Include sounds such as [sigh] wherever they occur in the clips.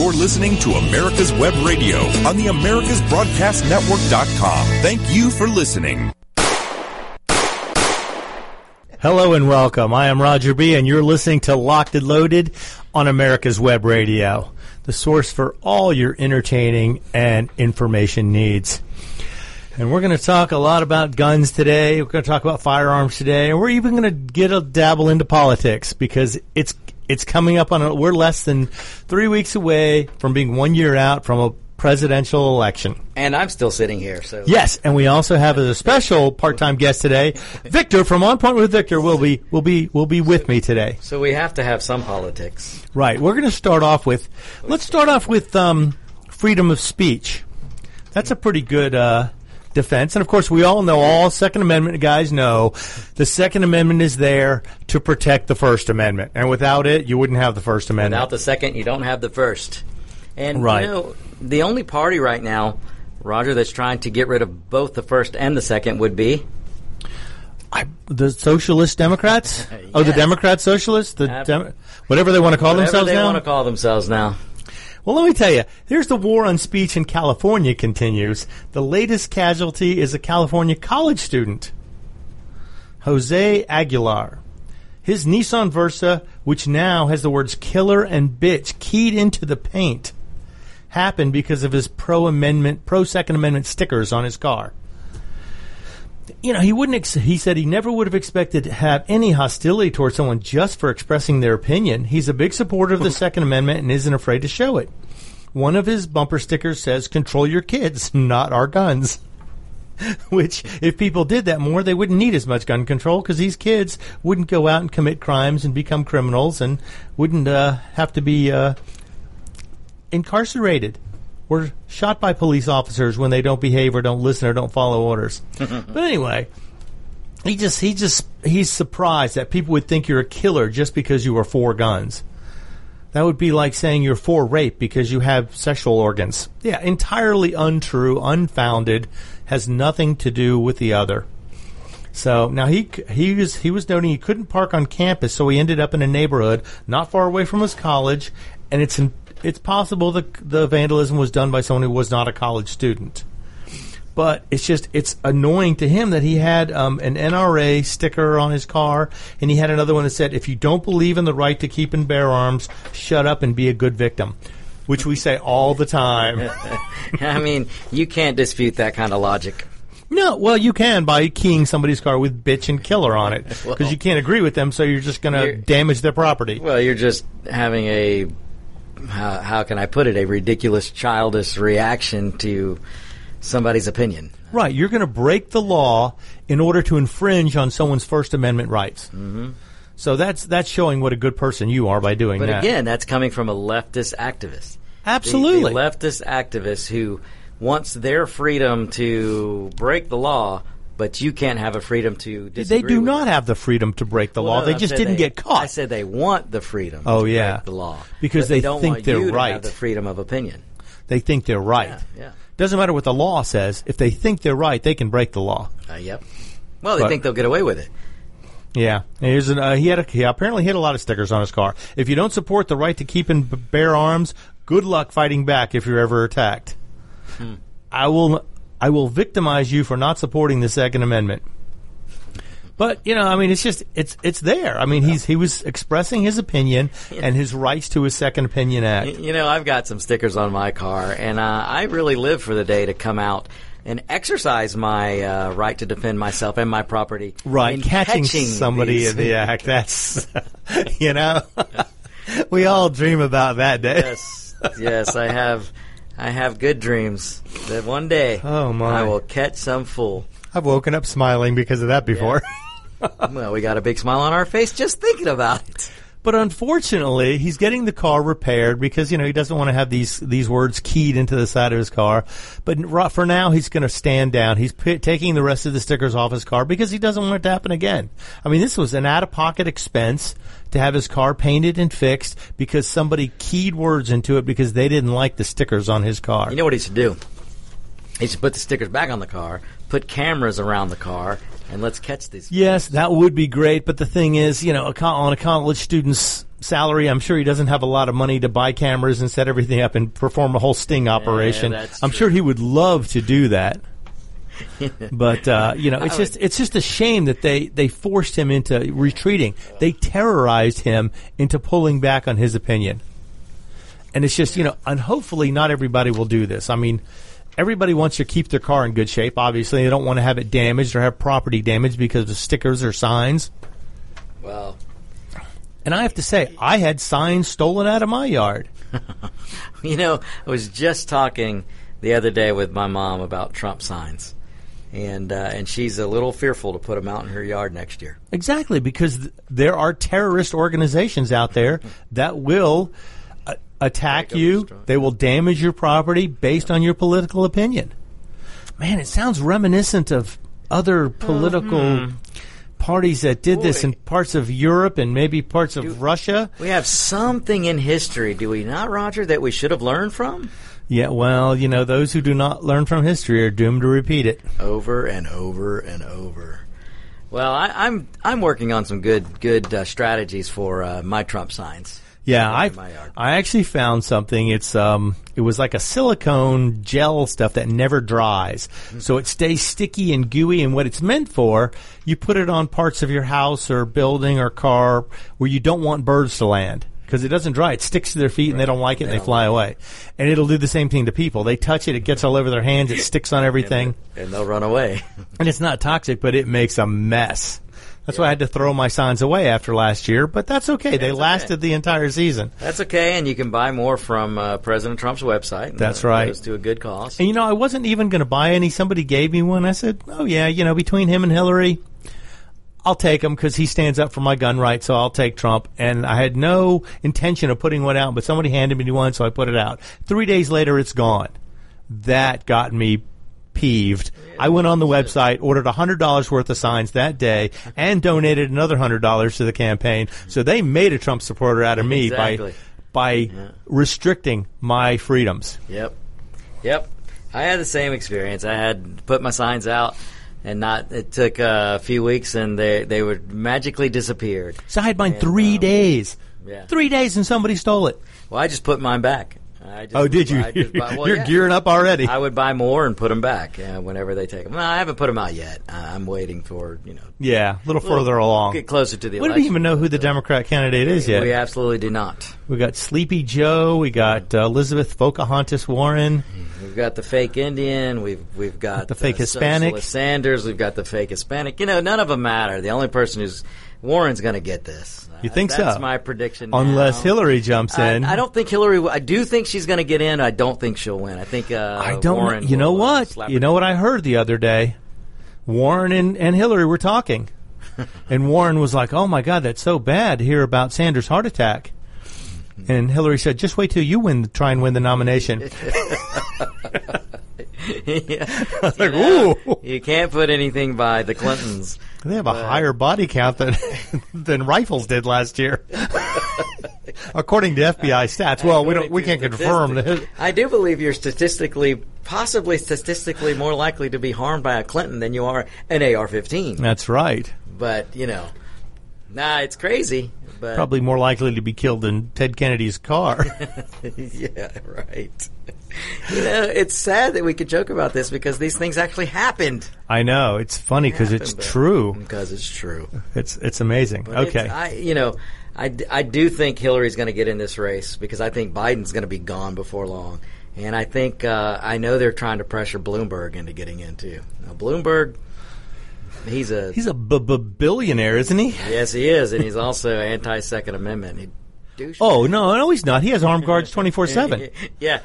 You're listening to America's Web Radio on the AmericasBroadcastNetwork.com. Thank you for listening. Hello and welcome. I am Roger B., and you're listening to Locked and Loaded on America's Web Radio, the source for all your entertaining and information needs. And we're going to talk a lot about guns today. We're going to talk about firearms today, and we're even going to get a dabble into politics because it's it's coming up on. A, we're less than three weeks away from being one year out from a presidential election. And I'm still sitting here. So Yes, and we also have a special part-time guest today, Victor from On Point with Victor will be will be will be with me today. So we have to have some politics. Right. We're going to start off with let's start off with um, freedom of speech. That's a pretty good uh, defense, and of course, we all know all Second Amendment guys know the Second Amendment is there to protect the First Amendment, and without it, you wouldn't have the First Amendment. Without the second, you don't have the first. And Right. you know, the only party right now, Roger, that's trying to get rid of both the first and the second would be I, the Socialist Democrats? Uh, oh, the Yes. Democrat Socialists? The Dem- whatever they want to call whatever themselves they now. want to call themselves now. Well, let me tell you, here's the war on speech in California continues. The latest casualty is a California college student, Jose Aguilar. His Nissan Versa, which now has the words killer and bitch keyed into the paint, happened because of his pro amendment, pro Second Amendment stickers on his car. You know, he wouldn't. Ex- he said he never would have expected to have any hostility towards someone just for expressing their opinion. He's a big supporter of the [laughs] Second Amendment and isn't afraid to show it. One of his bumper stickers says, "Control your kids, [laughs] not our guns." [laughs] Which, if people did that more, they wouldn't need as much gun control because these kids wouldn't go out and commit crimes and become criminals and wouldn't uh, have to be uh, incarcerated or shot by police officers when they don't behave or don't listen or don't follow orders. [laughs] but anyway, he just he just he's surprised that people would think you're a killer just because you are for guns. That would be like saying you're for rape because you have sexual organs. Yeah, entirely untrue, unfounded, has nothing to do with the other. So now he he was he was noting he couldn't park on campus, so he ended up in a neighborhood not far away from his college, and it's in, it's possible that the vandalism was done by someone who was not a college student. But it's just it's annoying to him that he had um, an NRA sticker on his car, and he had another one that said, "If you don't believe in the right to keep and bear arms, shut up and be a good victim," which we say all the time. [laughs] I mean, you can't dispute that kind of logic. No, well, you can by keying somebody's car with "bitch" and "killer" on it because Well- you can't agree with them, so you're just going to damage their property. Well, you're just having a how, how can I put it? A ridiculous, childish reaction to somebody's opinion. Right, you're going to break the law in order to infringe on someone's First Amendment rights. Mm-hmm. So that's that's showing what a good person you are by doing But that. again, that's coming from a leftist activist. Absolutely. The, leftist activist who wants their freedom to break the law, but you can't have a freedom to they do not it. have the freedom to break the Well, law. no, they just didn't they- get caught. I said they want the freedom. Oh, to yeah. break the law Because But they don't think want they're you to right. have the freedom of opinion. They think they're right. Yeah, yeah. Doesn't matter what the law says. If they think they're right, they can break the law. Uh, yep. Well, they But- think they'll get away with it. Yeah, Here's an, uh, he had a, he apparently had a lot of stickers on his car. If you don't support the right to keep and bear arms, good luck fighting back if you're ever attacked. I will I will victimize you for not supporting the Second Amendment. But you know, I mean, it's just it's it's there. I mean, he's he was expressing his opinion and his rights to his Second Opinion Act. You know, I've got some stickers on my car, and uh, I really live for the day to come out and exercise my uh, right to defend myself and my property. Right, in catching, somebody these. in the act. That's [laughs] you know, [laughs] we all dream about that day. yes, yes, I have. I have good dreams that one day Oh, my. I will catch some fool. I've woken up smiling because of that before. [laughs] Well, we got a big smile on our face just thinking about it. But unfortunately, he's getting the car repaired because you know he doesn't want to have these these words keyed into the side of his car. But for now, he's going to stand down. He's p- taking the rest of the stickers off his car because he doesn't want it to happen again. I mean, this was an out of pocket expense to have his car painted and fixed because somebody keyed words into it because they didn't like the stickers on his car. You know what he should do? He should put the stickers back on the car, put cameras around the car, and let's catch these. Yes, that would be great. But the thing is, you know, on a college student's salary. I'm sure he doesn't have a lot of money to buy cameras and set everything up and perform a whole sting operation. that's I'm true. sure he would love to do that. [laughs] but uh, you know, it's just it's just a shame that they they forced him into retreating. They terrorized him into pulling back on his opinion. And it's just you know, and hopefully not everybody will do this. I mean. Everybody wants to keep their car in good shape. Obviously, they don't want to have it damaged or have property damage because of stickers or signs. Well, And I have to say, I had signs stolen out of my yard. [laughs] you know, I was just talking the other day with my mom about Trump signs, and uh, and she's a little fearful to put them out in her yard next year. Exactly, because th- there are terrorist organizations out there that will attack Take you. the They will damage your property based on your political opinion. Man, it sounds reminiscent of other political parties that did this in parts of Europe and maybe parts of Russia. We have something in history, do we not, Roger, that we should have learned from? Yeah, well, you know, those who do not learn from history are doomed to repeat it. over and over and over. Well, I, I'm I'm working on some good good uh, strategies for uh, my Trump signs. Yeah, I in my yard. I actually found something. It's um it was like a silicone gel stuff that never dries. So it stays sticky and gooey and what it's meant for, you put it on parts of your house or building or car where you don't want birds to land. Because it doesn't dry, it sticks to their feet and they don't like it and they fly away. And it'll do the same thing to people. They touch it, it gets all over their hands, it sticks on [laughs] everything, and they'll run away. [laughs] and it's not toxic, but it makes a mess. That's why I had to throw my signs away after last year, but that's okay. They That's okay. lasted the entire season. That's okay, and you can buy more from uh, President Trump's website. That's right. Goes to a good cause. And you know, I wasn't even going to buy any. Somebody gave me one. I said, "Oh yeah, you know, between him and Hillary, I'll take him because he stands up for my gun rights. So I'll take Trump." And I had no intention of putting one out, but somebody handed me one, so I put it out. Three days later, it's gone. That got me peeved. I went on the website, ordered hundred dollars worth of signs that day, and donated another hundred dollars to the campaign. So they made a Trump supporter out of me Exactly. by by restricting my freedoms. Yep. Yep. I had the same experience. I had put my signs out and not it took uh, a few weeks and they they would magically disappeared. So I had mine And, three um, days. Yeah. Three days and somebody stole it. Well, I just put mine back. I just, Oh, did you? Buy- [laughs] well, You're yeah. gearing up already. I would buy more and put them back uh, whenever they take them. No, I haven't put them out yet. Uh, I'm waiting for you know. yeah, a little further along. Get closer to the We don't even know who the Democrat candidate is yet. We absolutely do not. We got Sleepy Joe. We got uh, Elizabeth Pocahontas Warren. We've got the fake Indian. We've we've got The fake Hispanic. Socialist Sanders. We've got the fake Hispanic. You know, none of them matter. The only person who's Warren's going to get this. You Uh, think That's so? That's my prediction. Unless now. Hillary jumps in. I don't think Hillary. I do think she's going to get in. I don't think she'll win. I think. Uh, I don't Warren. You know uh, what? You know what I heard the other day? Warren and, and Hillary were talking. [laughs] and Warren was like, oh my God, that's so bad to hear about Sanders' heart attack. And Hillary said, just wait till you win, try and win the nomination. [laughs] [laughs] yeah. [laughs] like, You know, ooh. You can't put anything by the Clintons. They have a higher body count than [laughs] than rifles did last year, [laughs] according to FBI stats. Well, we don't we can't confirm. That. I do believe you're statistically, possibly statistically, more likely to be harmed by a Clinton than you are an AR-15. That's right. But you know, nah, it's crazy. But Probably more likely to be killed in Ted Kennedy's car. [laughs] yeah, right. You know, it's sad that we could joke about this because these things actually happened. I know it's funny because it's true. Because it's true. It's it's amazing. But okay, it's- I, you know, I, I do think Hillary's going to get in this race because I think Biden's going to be gone before long. And I think, uh, I know they're trying to pressure Bloomberg into getting in too. Now, Bloomberg, he's a, he's a b- b- billionaire, isn't he? yes, he is, and he's also anti Second Amendment. He douche. Oh no, no, he's not. He has armed guards [laughs] twenty four seven. [laughs] yeah.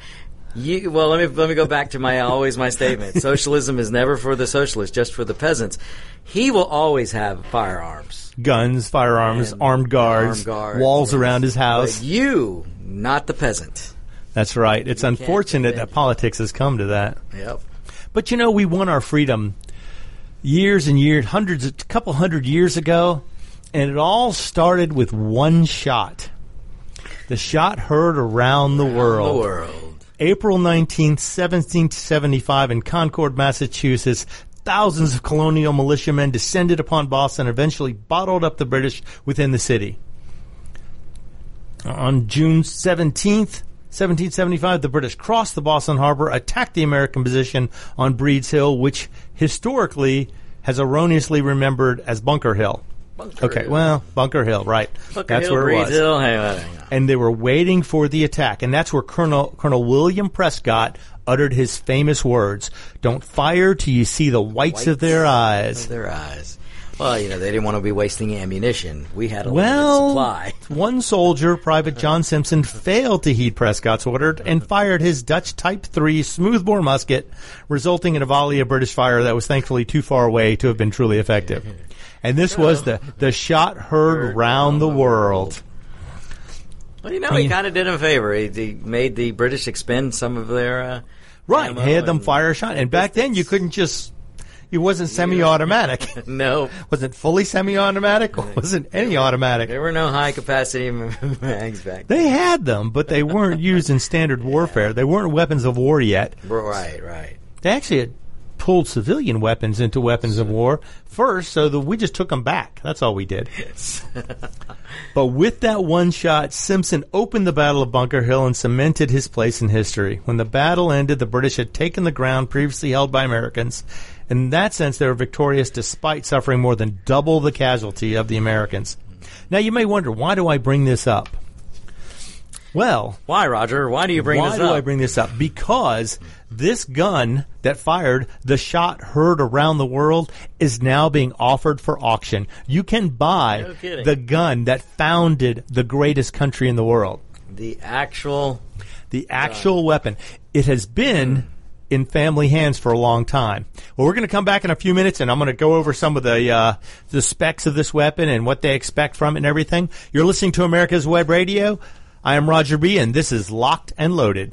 You, well, let me let me go back to my always my statement. [laughs] Socialism is never for the socialists, just for the peasants. He will always have firearms. Guns, firearms, And armed guards, armed guards, walls yes. around his house. But you, not the peasant. That's right. It's unfortunate that politics has come to that. Yep. But you know, we won our freedom years and years, hundreds, a couple hundred years ago, and it all started with one shot. The shot heard around the world. The world. April 19th, 1775 in Concord, Massachusetts, thousands of colonial militiamen descended upon Boston and eventually bottled up the British within the city. On June 17th, 1775, the British crossed the Boston Harbor, attacked the American position on Breed's Hill, which historically has erroneously remembered as Bunker Hill. Bunker okay, Hill. well, Bunker Hill, right. Bunker that's Hill, where it Breeds was. Hill, hang on, hang on. And they were waiting for the attack. And that's where Colonel, Colonel William Prescott uttered his famous words, Don't fire till you see the whites, of their eyes. Their eyes. Well, you know, they didn't want to be wasting ammunition. We had a Well, limited supply. [laughs] one soldier, Private John Simpson, failed to heed Prescott's order and fired his Dutch Type 3 smoothbore musket, resulting in a volley of British fire that was thankfully too far away to have been truly effective. And this was the, the shot heard round the world. Well, you know, he kind of did him a favor. He, he made the British expend some of their uh, Right, had them fire a shot. And back then you couldn't just, it wasn't semi-automatic. [laughs] [laughs] No, was it fully semi-automatic or wasn't any automatic? there were no high capacity [laughs] mags back. then. They had them, but they weren't used in standard warfare. They weren't weapons of war yet. Right, right. They actually had pulled civilian weapons into weapons of war first, so that we just took them back. That's all we did. but with that one shot, Simpson opened the Battle of Bunker Hill and cemented his place in history. When the battle ended, the British had taken the ground previously held by Americans. In that sense, they were victorious despite suffering more than double the casualty of the Americans. Now, you may wonder, why do I bring this up? Well, Why, Roger? Why do you bring why this do up? I bring this up? Because this gun that fired the shot heard around the world is now being offered for auction. You can buy No the gun that founded the greatest country in the world. the actual The actual weapon. It has been hmm. In family hands for a long time. Well, we're going to come back in a few minutes, and I'm going to go over some of the uh, the specs of this weapon and what they expect from it and everything. You're listening to America's Web Radio. I am Roger B, and this is Locked and Loaded.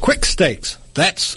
Quick Stakes, that's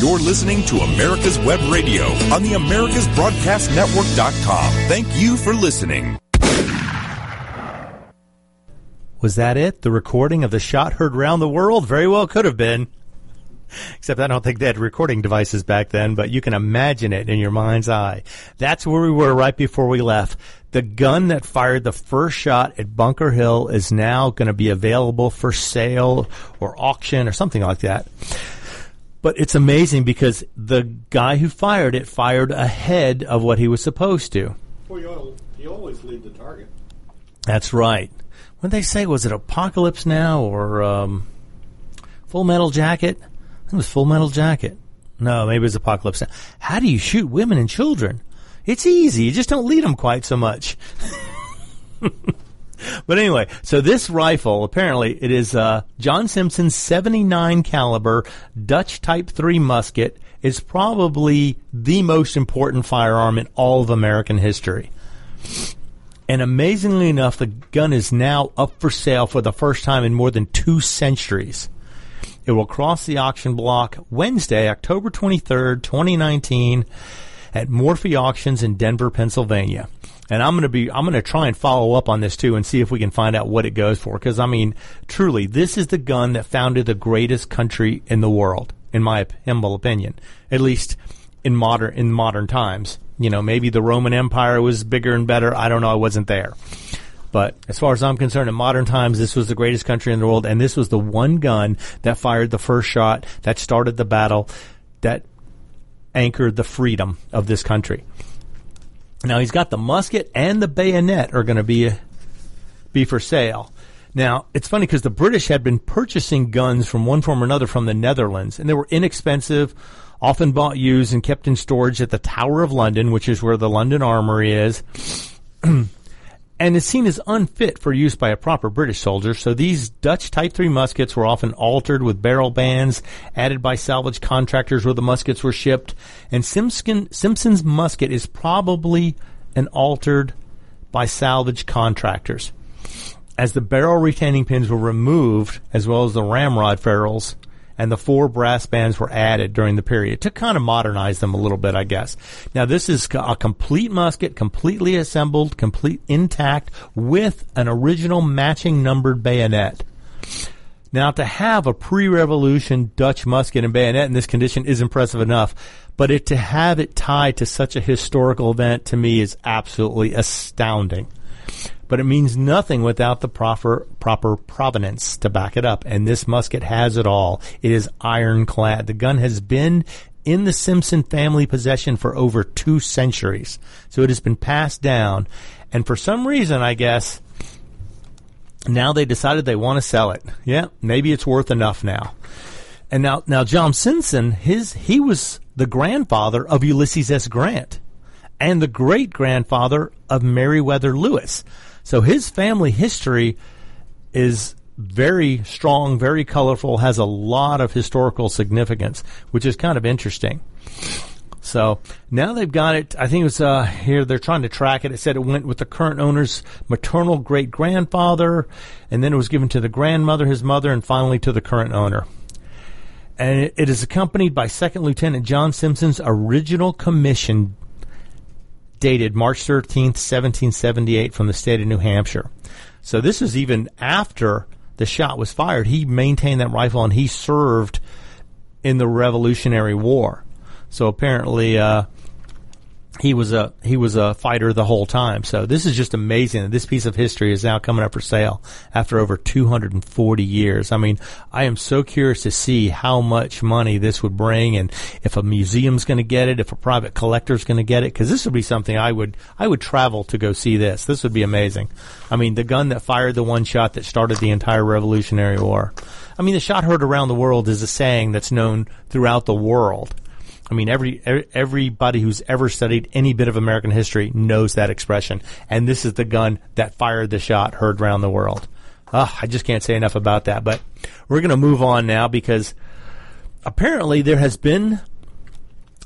You're listening to America's Web Radio on the AmericasBroadcastNetwork.com. Thank you for listening. Was that it? The recording of the shot heard round the world? Very well could have been. Except I don't think they had recording devices back then, but you can imagine it in your mind's eye. That's where we were right before we left. The gun that fired the first shot at Bunker Hill is now going to be available for sale or auction or something like that. But it's amazing because the guy who fired it fired ahead of what he was supposed to. Well, you, you always lead the target. That's right. When they say? Was it Apocalypse Now or um, Full Metal Jacket? I think it was Full Metal Jacket. No, maybe it was Apocalypse Now. How do you shoot women and children? It's easy. You just don't lead them quite so much. [laughs] but anyway, so this rifle apparently it is uh, John Simpson's 79 caliber Dutch Type 3 musket. is probably the most important firearm in all of American history. And amazingly enough, the gun is now up for sale for the first time in more than two centuries. It will cross the auction block Wednesday, October 23rd, 2019. at Morphy Auctions in Denver, Pennsylvania. And I'm going to be, I'm going to try and follow up on this too and see if we can find out what it goes for. Cause I mean, truly, this is the gun that founded the greatest country in the world, in my humble opinion, at least in modern, in modern times. You know, maybe the Roman Empire was bigger and better. I don't know. I wasn't there. But as far as I'm concerned, in modern times, this was the greatest country in the world, and this was the one gun that fired the first shot, that started the battle, that anchored the freedom of this country. Now he's got the musket and the bayonet are going to be be for sale. Now it's funny because the British had been purchasing guns from one form or another from the Netherlands, and they were inexpensive, often bought used and kept in storage at the Tower of London, which is where the London Armory is. [clears throat] and is seen as unfit for use by a proper British soldier, so these Dutch Type 3 muskets were often altered with barrel bands added by salvage contractors where the muskets were shipped, and Simpson, Simpson's musket is probably an altered by salvage contractors. As the barrel retaining pins were removed, as well as the ramrod ferrules, and the four brass bands were added during the period to kind of modernize them a little bit, I guess. Now this is a complete musket, completely assembled, complete intact with an original matching numbered bayonet. Now to have a pre-revolution Dutch musket and bayonet in this condition is impressive enough, but it to have it tied to such a historical event to me is absolutely astounding but it means nothing without the proper proper provenance to back it up. And this musket has it all. It is ironclad. The gun has been in the Simpson family possession for over two centuries. So it has been passed down. And for some reason, I guess, now they decided they want to sell it. Yeah, maybe it's worth enough now. And now, now John Simpson, his, he was the grandfather of Ulysses S. Grant and the great grandfather of Meriwether Lewis. So his family history is very strong, very colorful, has a lot of historical significance, which is kind of interesting. So now they've got it. I think it was uh, here. They're trying to track it. It said it went with the current owner's maternal great grandfather, and then it was given to the grandmother, his mother, and finally to the current owner. And it, it is accompanied by Second Lieutenant John Simpson's original commission dated March 13th, 1778 from the state of New Hampshire. So this is even after the shot was fired. He maintained that rifle and he served in the Revolutionary War. So apparently, uh, he was a he was a fighter the whole time. So this is just amazing that this piece of history is now coming up for sale after over 240 years. I mean, I am so curious to see how much money this would bring, and if a museum's going to get it, if a private collector's going to get it, because this would be something I would I would travel to go see this. This would be amazing. I mean, the gun that fired the one shot that started the entire Revolutionary War. I mean, the shot heard around the world is a saying that's known throughout the world. I mean, every everybody who's ever studied any bit of American history knows that expression. And this is the gun that fired the shot heard around the world. Oh, I just can't say enough about that. But we're going to move on now because apparently there has been.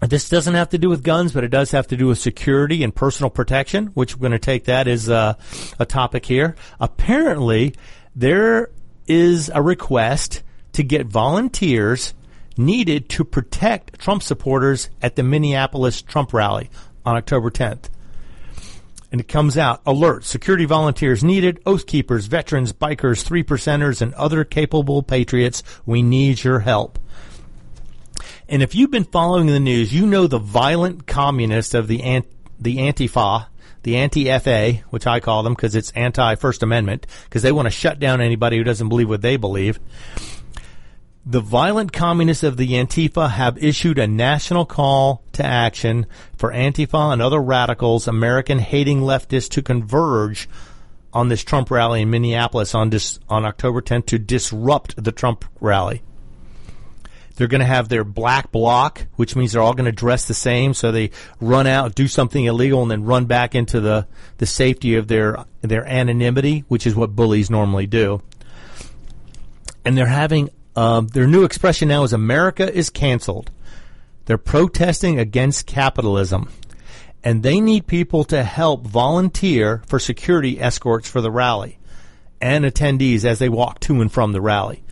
This doesn't have to do with guns, but it does have to do with security and personal protection, which we're going to take that as a, a topic here. Apparently, there is a request to get volunteers needed to protect Trump supporters at the Minneapolis Trump rally on October 10th. And it comes out alert security volunteers needed, oath keepers, veterans, bikers, three percenters, and other capable patriots. We need your help. And if you've been following the news, you know the violent communists of the ant- the Antifa, the anti-FA, which I call them because it's anti-First Amendment, because they want to shut down anybody who doesn't believe what they believe. The violent communists of the Antifa have issued a national call to action for Antifa and other radicals, American hating leftists to converge on this Trump rally in Minneapolis on dis, on October 10th to disrupt the Trump rally. They're going to have their black bloc, which means they're all going to dress the same. So they run out, do something illegal, and then run back into the, the safety of their their anonymity, which is what bullies normally do. And they're having um, their new expression now is America is canceled. They're protesting against capitalism. And they need people to help volunteer for security escorts for the rally and attendees as they walk to and from the rally.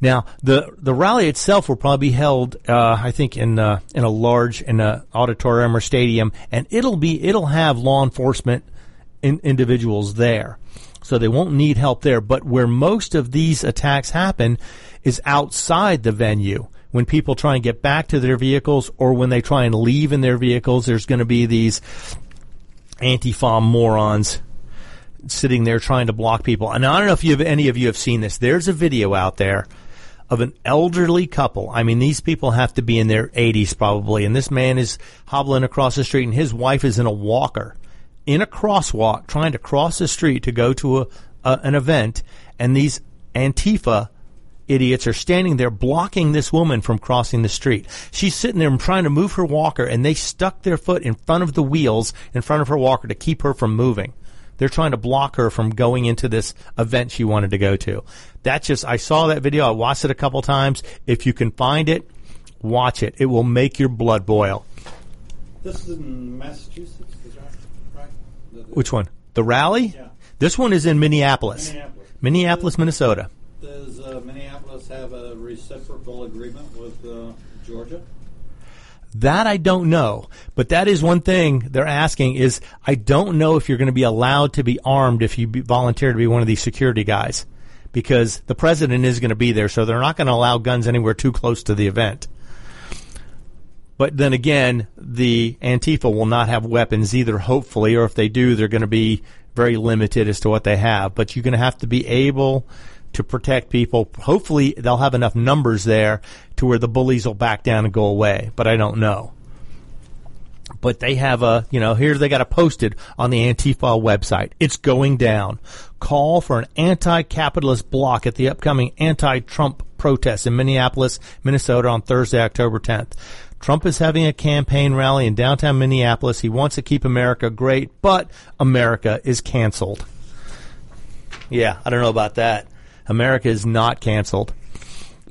Now, the the rally itself will probably be held, uh, I think, in uh, in a large in a auditorium or stadium, and it'll be it'll have law enforcement in, individuals there, so they won't need help there. But where most of these attacks happen is outside the venue. When people try and get back to their vehicles, or when they try and leave in their vehicles, there's going to be these anti-fa morons sitting there trying to block people. And I don't know if have, any of you have seen this. There's a video out there of an elderly couple. I mean, these people have to be in their 80s probably, and this man is hobbling across the street, and his wife is in a walker in a crosswalk trying to cross the street to go to a, a, an event, and these Antifa idiots are standing there blocking this woman from crossing the street. She's sitting there and trying to move her walker, and they stuck their foot in front of the wheels in front of her walker to keep her from moving. They're trying to block her from going into this event she wanted to go to. That's just, I saw that video. I watched it a couple times. If you can find it, watch it. It will make your blood boil. This is in Massachusetts, right? The- the- Which one? The rally? Yeah. This one is in Minneapolis. Minneapolis. Minneapolis, Minnesota. Does uh, Minneapolis have a reciprocal agreement with uh, Georgia? That I don't know, but that is one thing they're asking is I don't know if you're going to be allowed to be armed if you volunteer to be one of these security guys because the president is going to be there, so they're not going to allow guns anywhere too close to the event. But then again, the Antifa will not have weapons either, hopefully, or if they do, they're going to be very limited as to what they have. But you're going to have to be able to protect people. Hopefully, they'll have enough numbers there to where the bullies will back down and go away. But I don't know. But they have a, you know, here they got it posted on the Antifa website. It's going down. Call for an anti-capitalist block at the upcoming anti-Trump protests in Minneapolis, Minnesota on Thursday, October 10th. Trump is having a campaign rally in downtown Minneapolis. He wants to keep America great, but America is canceled. Yeah, I don't know about that. America is not canceled.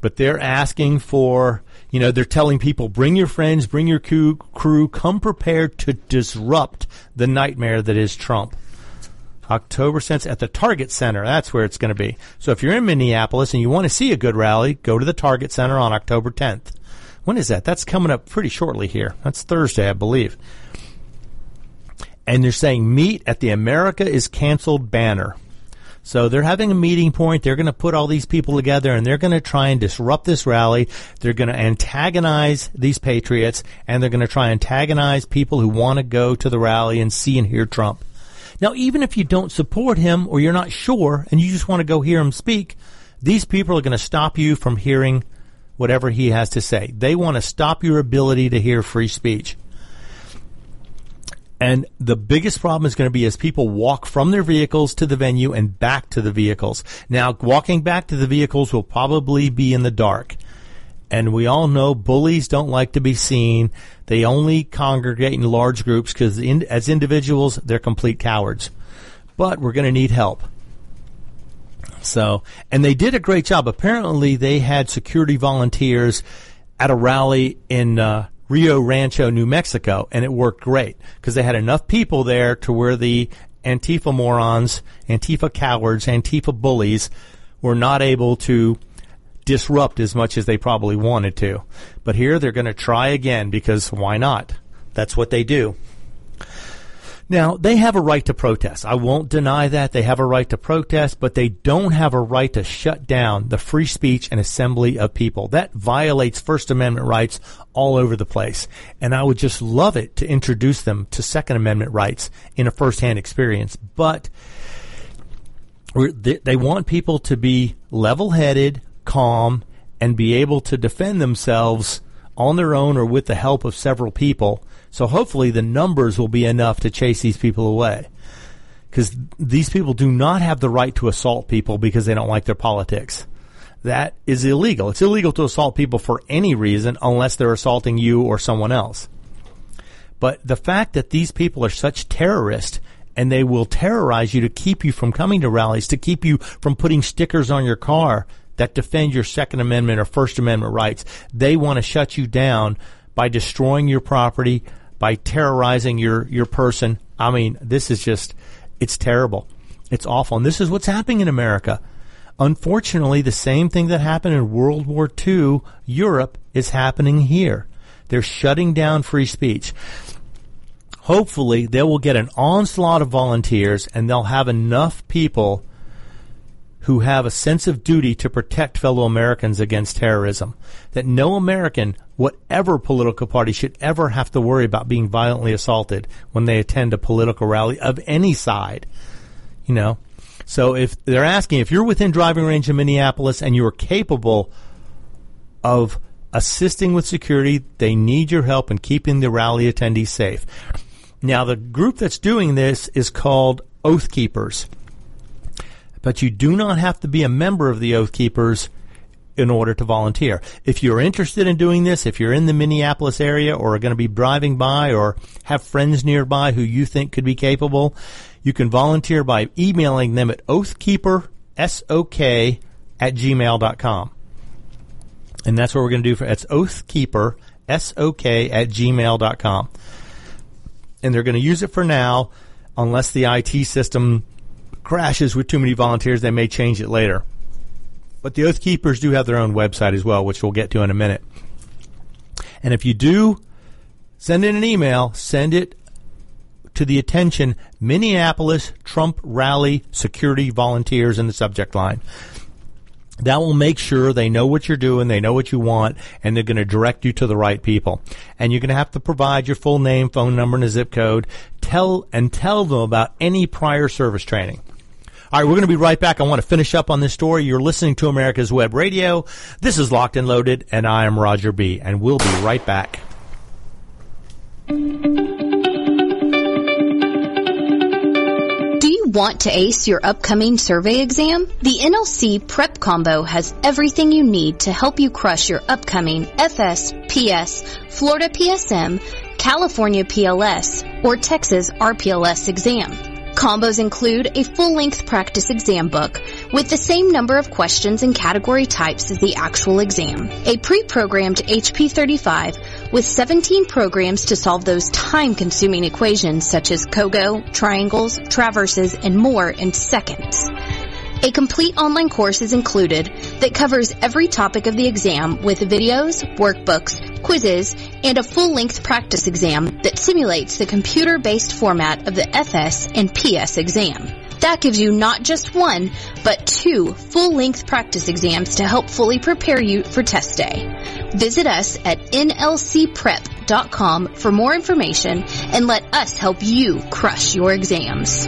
But they're asking for, you know, they're telling people, bring your friends, bring your crew, come prepared to disrupt the nightmare that is Trump. October Sense at the Target Center. That's where it's going to be. So if you're in Minneapolis and you want to see a good rally, go to the Target Center on October 10th. When is that? That's coming up pretty shortly here. That's Thursday, I believe. And they're saying meet at the America is canceled banner. So they're having a meeting point. They're going to put all these people together and they're going to try and disrupt this rally. They're going to antagonize these patriots and they're going to try and antagonize people who want to go to the rally and see and hear Trump. Now, even if you don't support him or you're not sure and you just want to go hear him speak, these people are going to stop you from hearing whatever he has to say. They want to stop your ability to hear free speech. And the biggest problem is going to be as people walk from their vehicles to the venue and back to the vehicles. Now, walking back to the vehicles will probably be in the dark. And we all know bullies don't like to be seen. They only congregate in large groups because in, as individuals, they're complete cowards. But we're going to need help. So, and they did a great job. Apparently, they had security volunteers at a rally in uh, Rio Rancho, New Mexico, and it worked great because they had enough people there to where the Antifa morons, Antifa cowards, Antifa bullies were not able to disrupt as much as they probably wanted to. But here they're going to try again because why not? That's what they do. Now, they have a right to protest. I won't deny that. They have a right to protest, but they don't have a right to shut down the free speech and assembly of people. That violates First Amendment rights all over the place. And I would just love it to introduce them to Second Amendment rights in a firsthand experience. But they want people to be level headed, calm, and be able to defend themselves on their own or with the help of several people so hopefully the numbers will be enough to chase these people away. Because these people do not have the right to assault people because they don't like their politics. That is illegal. It's illegal to assault people for any reason unless they're assaulting you or someone else. But the fact that these people are such terrorists and they will terrorize you to keep you from coming to rallies, to keep you from putting stickers on your car that defend your Second Amendment or First Amendment rights. They want to shut you down by destroying your property, by terrorizing your, your person. I mean, this is just, it's terrible. It's awful. And this is what's happening in America. Unfortunately, the same thing that happened in World War II, Europe, is happening here. They're shutting down free speech. Hopefully, they will get an onslaught of volunteers and they'll have enough people who have a sense of duty to protect fellow Americans against terrorism. That no American, whatever political party, should ever have to worry about being violently assaulted when they attend a political rally of any side. You know? So if they're asking if you're within driving range in Minneapolis and you're capable of assisting with security, they need your help in keeping the rally attendees safe. Now, the group that's doing this is called Oath Keepers but you do not have to be a member of the Oath Keepers in order to volunteer. If you're interested in doing this, if you're in the Minneapolis area or are going to be driving by or have friends nearby who you think could be capable, you can volunteer by emailing them at oathkeepersok at gmail.com. And that's what we're going to do for it's oathkeepersok at gmail.com. And they're going to use it for now unless the IT system crashes with too many volunteers, they may change it later. But the Oath Keepers do have their own website as well, which we'll get to in a minute. And if you do send in an email, send it to the attention Minneapolis Trump Rally Security Volunteers in the subject line. That will make sure they know what you're doing, they know what you want, and they're going to direct you to the right people. And you're going to have to provide your full name, phone number, and a zip code. Tell and tell them about any prior service training. All right, we're going to be right back. I want to finish up on this story. You're listening to America's Web Radio. This is Locked and Loaded, and I am Roger B. And we'll be right back. Do you want to ace your upcoming survey exam? The NLC Prep Combo has everything you need to help you crush your upcoming FS, PS, Florida PSM, California PLS, or Texas RPLS exam. Combos include a full-length practice exam book with the same number of questions and category types as the actual exam, a pre-programmed HP35 with 17 programs to solve those time-consuming equations such as COGO, triangles, traverses, and more in seconds. A complete online course is included that covers every topic of the exam with videos, workbooks, quizzes, and a full-length practice exam that simulates the computer-based format of the FS and PS exam. That gives you not just one, but two full-length practice exams to help fully prepare you for test day. Visit us at nlcprep.com for more information and let us help you crush your exams.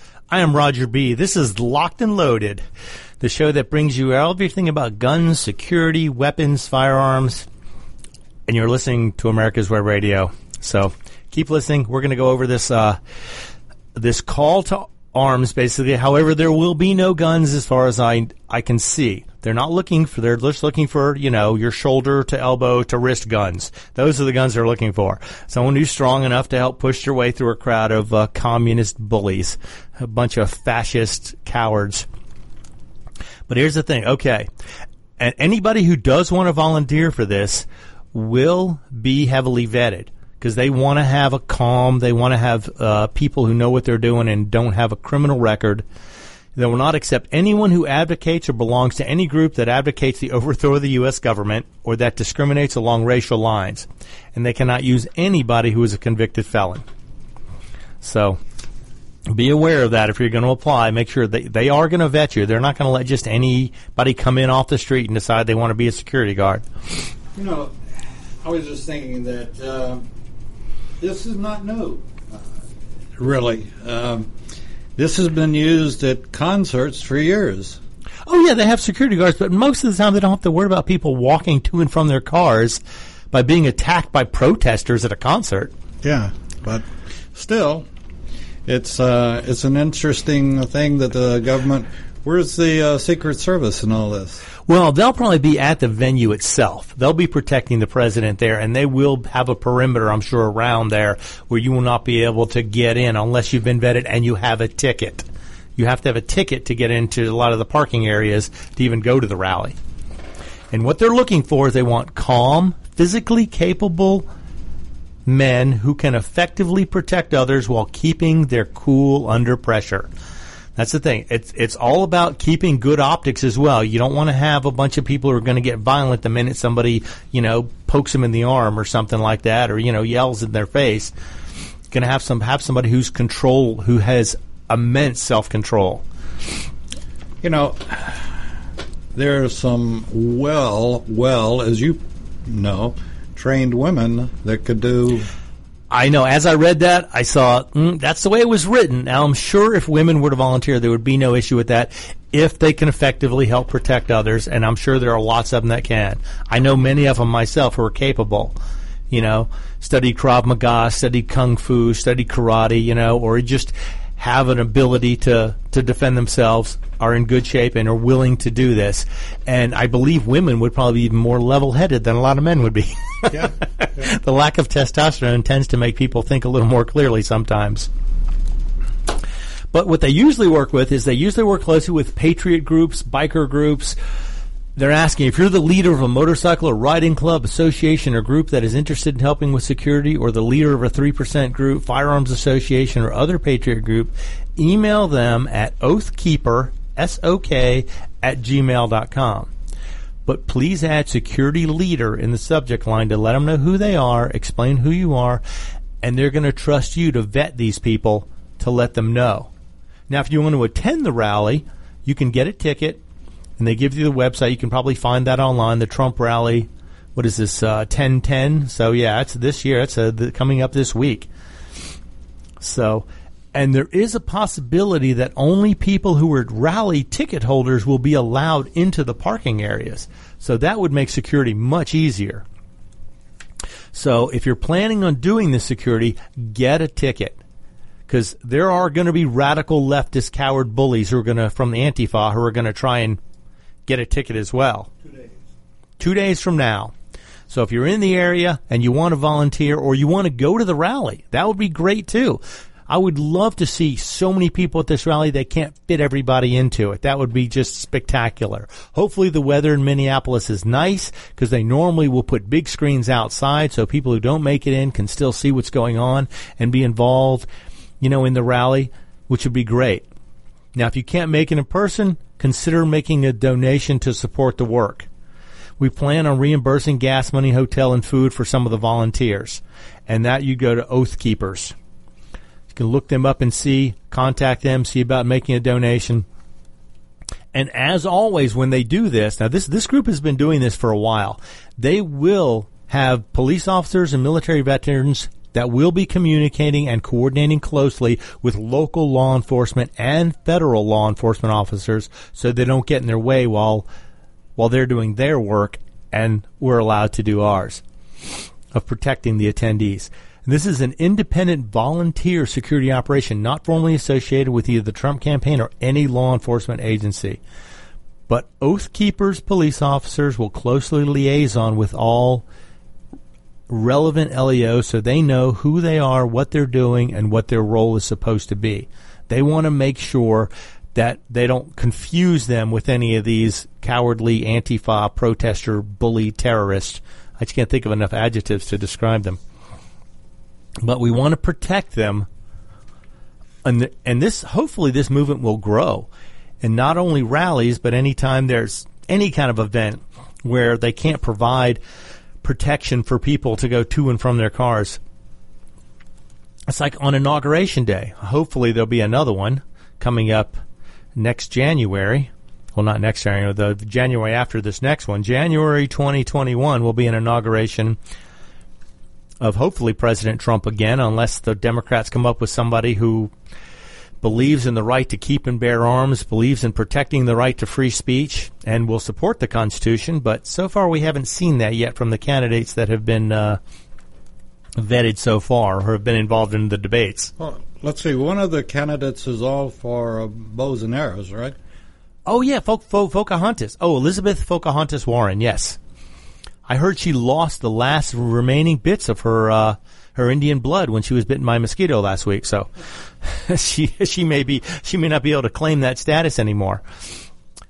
I am Roger B. This is Locked and Loaded, the show that brings you everything about guns, security, weapons, firearms, and you're listening to America's Web Radio. So keep listening. We're going to go over this uh, this call to arms, basically. However, there will be no guns as far as I I can see. They're not looking for. They're just looking for you know your shoulder to elbow to wrist guns. Those are the guns they're looking for. Someone who's strong enough to help push their way through a crowd of uh, communist bullies, a bunch of fascist cowards. But here's the thing. Okay, and anybody who does want to volunteer for this will be heavily vetted because they want to have a calm. They want to have uh, people who know what they're doing and don't have a criminal record they will not accept anyone who advocates or belongs to any group that advocates the overthrow of the U.S. government or that discriminates along racial lines. And they cannot use anybody who is a convicted felon. So, be aware of that if you're going to apply. Make sure they, they are going to vet you. They're not going to let just anybody come in off the street and decide they want to be a security guard. You know, I was just thinking that uh, this is not new, uh, really. Um, this has been used at concerts for years. Oh yeah, they have security guards, but most of the time they don't have to worry about people walking to and from their cars by being attacked by protesters at a concert. Yeah, but still, it's uh, it's an interesting thing that the government. Where's the uh, Secret Service and all this? Well, they'll probably be at the venue itself. They'll be protecting the president there, and they will have a perimeter, I'm sure, around there where you will not be able to get in unless you've been vetted and you have a ticket. You have to have a ticket to get into a lot of the parking areas to even go to the rally. And what they're looking for is they want calm, physically capable men who can effectively protect others while keeping their cool under pressure. That's the thing. It's it's all about keeping good optics as well. You don't want to have a bunch of people who are going to get violent the minute somebody, you know, pokes them in the arm or something like that or you know, yells in their face. Going to have some have somebody who's control who has immense self-control. You know, there are some well, well, as you know, trained women that could do. I know. As I read that, I saw mm, that's the way it was written. Now, I'm sure if women were to volunteer, there would be no issue with that if they can effectively help protect others. And I'm sure there are lots of them that can. I know many of them myself who are capable. You know, studied Krav Maga, studied Kung Fu, studied karate. You know, or just have an ability to to defend themselves, are in good shape, and are willing to do this. And I believe women would probably be even more level headed than a lot of men would be. [laughs] Yeah, yeah. the lack of testosterone tends to make people think a little more clearly sometimes. But what they usually work with is they usually work closely with patriot groups, biker groups. They're asking if you're the leader of a motorcycle or riding club, association, or group that is interested in helping with security, or the leader of a 3% group, firearms association, or other patriot group, email them at oathkeeper, S-O-K, at gmail.com but please add security leader in the subject line to let them know who they are, explain who you are, and they're going to trust you to vet these people to let them know. Now, if you want to attend the rally, you can get a ticket, and they give you the website. You can probably find that online. The Trump rally, what is this? Uh, ten ten. So yeah, it's this year. It's uh, the, coming up this week. So and there is a possibility that only people who are rally ticket holders will be allowed into the parking areas. So that would make security much easier. So if you're planning on doing this security, get a ticket. Because there are going to be radical leftist coward bullies who are going to, from the Antifa, who are going to try and get a ticket as well. Two days. Two days from now. So if you're in the area and you want to volunteer or you want to go to the rally, that would be great too. I would love to see so many people at this rally they can't fit everybody into it. That would be just spectacular. Hopefully the weather in Minneapolis is nice because they normally will put big screens outside so people who don't make it in can still see what's going on and be involved, you know, in the rally, which would be great. Now, if you can't make it in person, consider making a donation to support the work. We plan on reimbursing gas money, hotel, and food for some of the volunteers. And that you go to Oath Keepers. You can look them up and see, contact them, see about making a donation. And as always, when they do this, now this, this group has been doing this for a while. They will have police officers and military veterans that will be communicating and coordinating closely with local law enforcement and federal law enforcement officers so they don't get in their way while, while they're doing their work and we're allowed to do ours of protecting the attendees. This is an independent volunteer security operation not formally associated with either the Trump campaign or any law enforcement agency. But Oath Keepers police officers will closely liaison with all relevant LEO so they know who they are, what they're doing, and what their role is supposed to be. They want to make sure that they don't confuse them with any of these cowardly Antifa protester, bully terrorists. I just can't think of enough adjectives to describe them but we want to protect them. And, and this, hopefully, this movement will grow. And not only rallies, but anytime there's any kind of event where they can't provide protection for people to go to and from their cars. it's like on inauguration day. Hopefully, there'll be another one coming up next January. Well, not next January, the January after this next one. January 2021 will be an inauguration of hopefully President Trump again, unless the Democrats come up with somebody who believes in the right to keep and bear arms, believes in protecting the right to free speech, and will support the Constitution. But so far, we haven't seen that yet from the candidates that have been uh, vetted so far or have been involved in the debates. Well, let's see. One of the candidates is all for uh, bows and arrows, right? Oh yeah, Fo- Fo- Pocahontas. Oh, Elizabeth Pocahontas Warren. Yes, I heard she lost the last remaining bits of her uh, her Indian blood when she was bitten by a mosquito last week. So [laughs] she she may be she may not be able to claim that status anymore.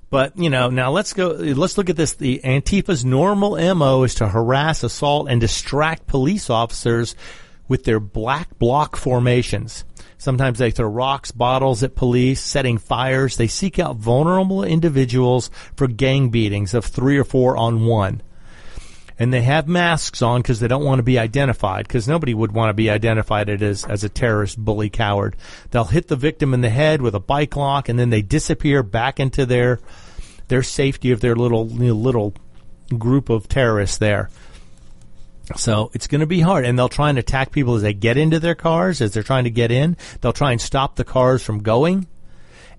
But you know, now let's go. Let's look at this. The Antifa's normal mo is to harass, assault, and distract police officers with their black bloc formations. Sometimes they throw rocks, bottles at police, setting fires. They seek out vulnerable individuals for gang beatings of three or four on one. And they have masks on because they don't want to be identified because nobody would want to be identified as, as a terrorist bully coward. They'll hit the victim in the head with a bike lock and then they disappear back into their, their safety of their little, little group of terrorists there. So it's going to be hard, and they'll try and attack people as they get into their cars, as they're trying to get in. They'll try and stop the cars from going,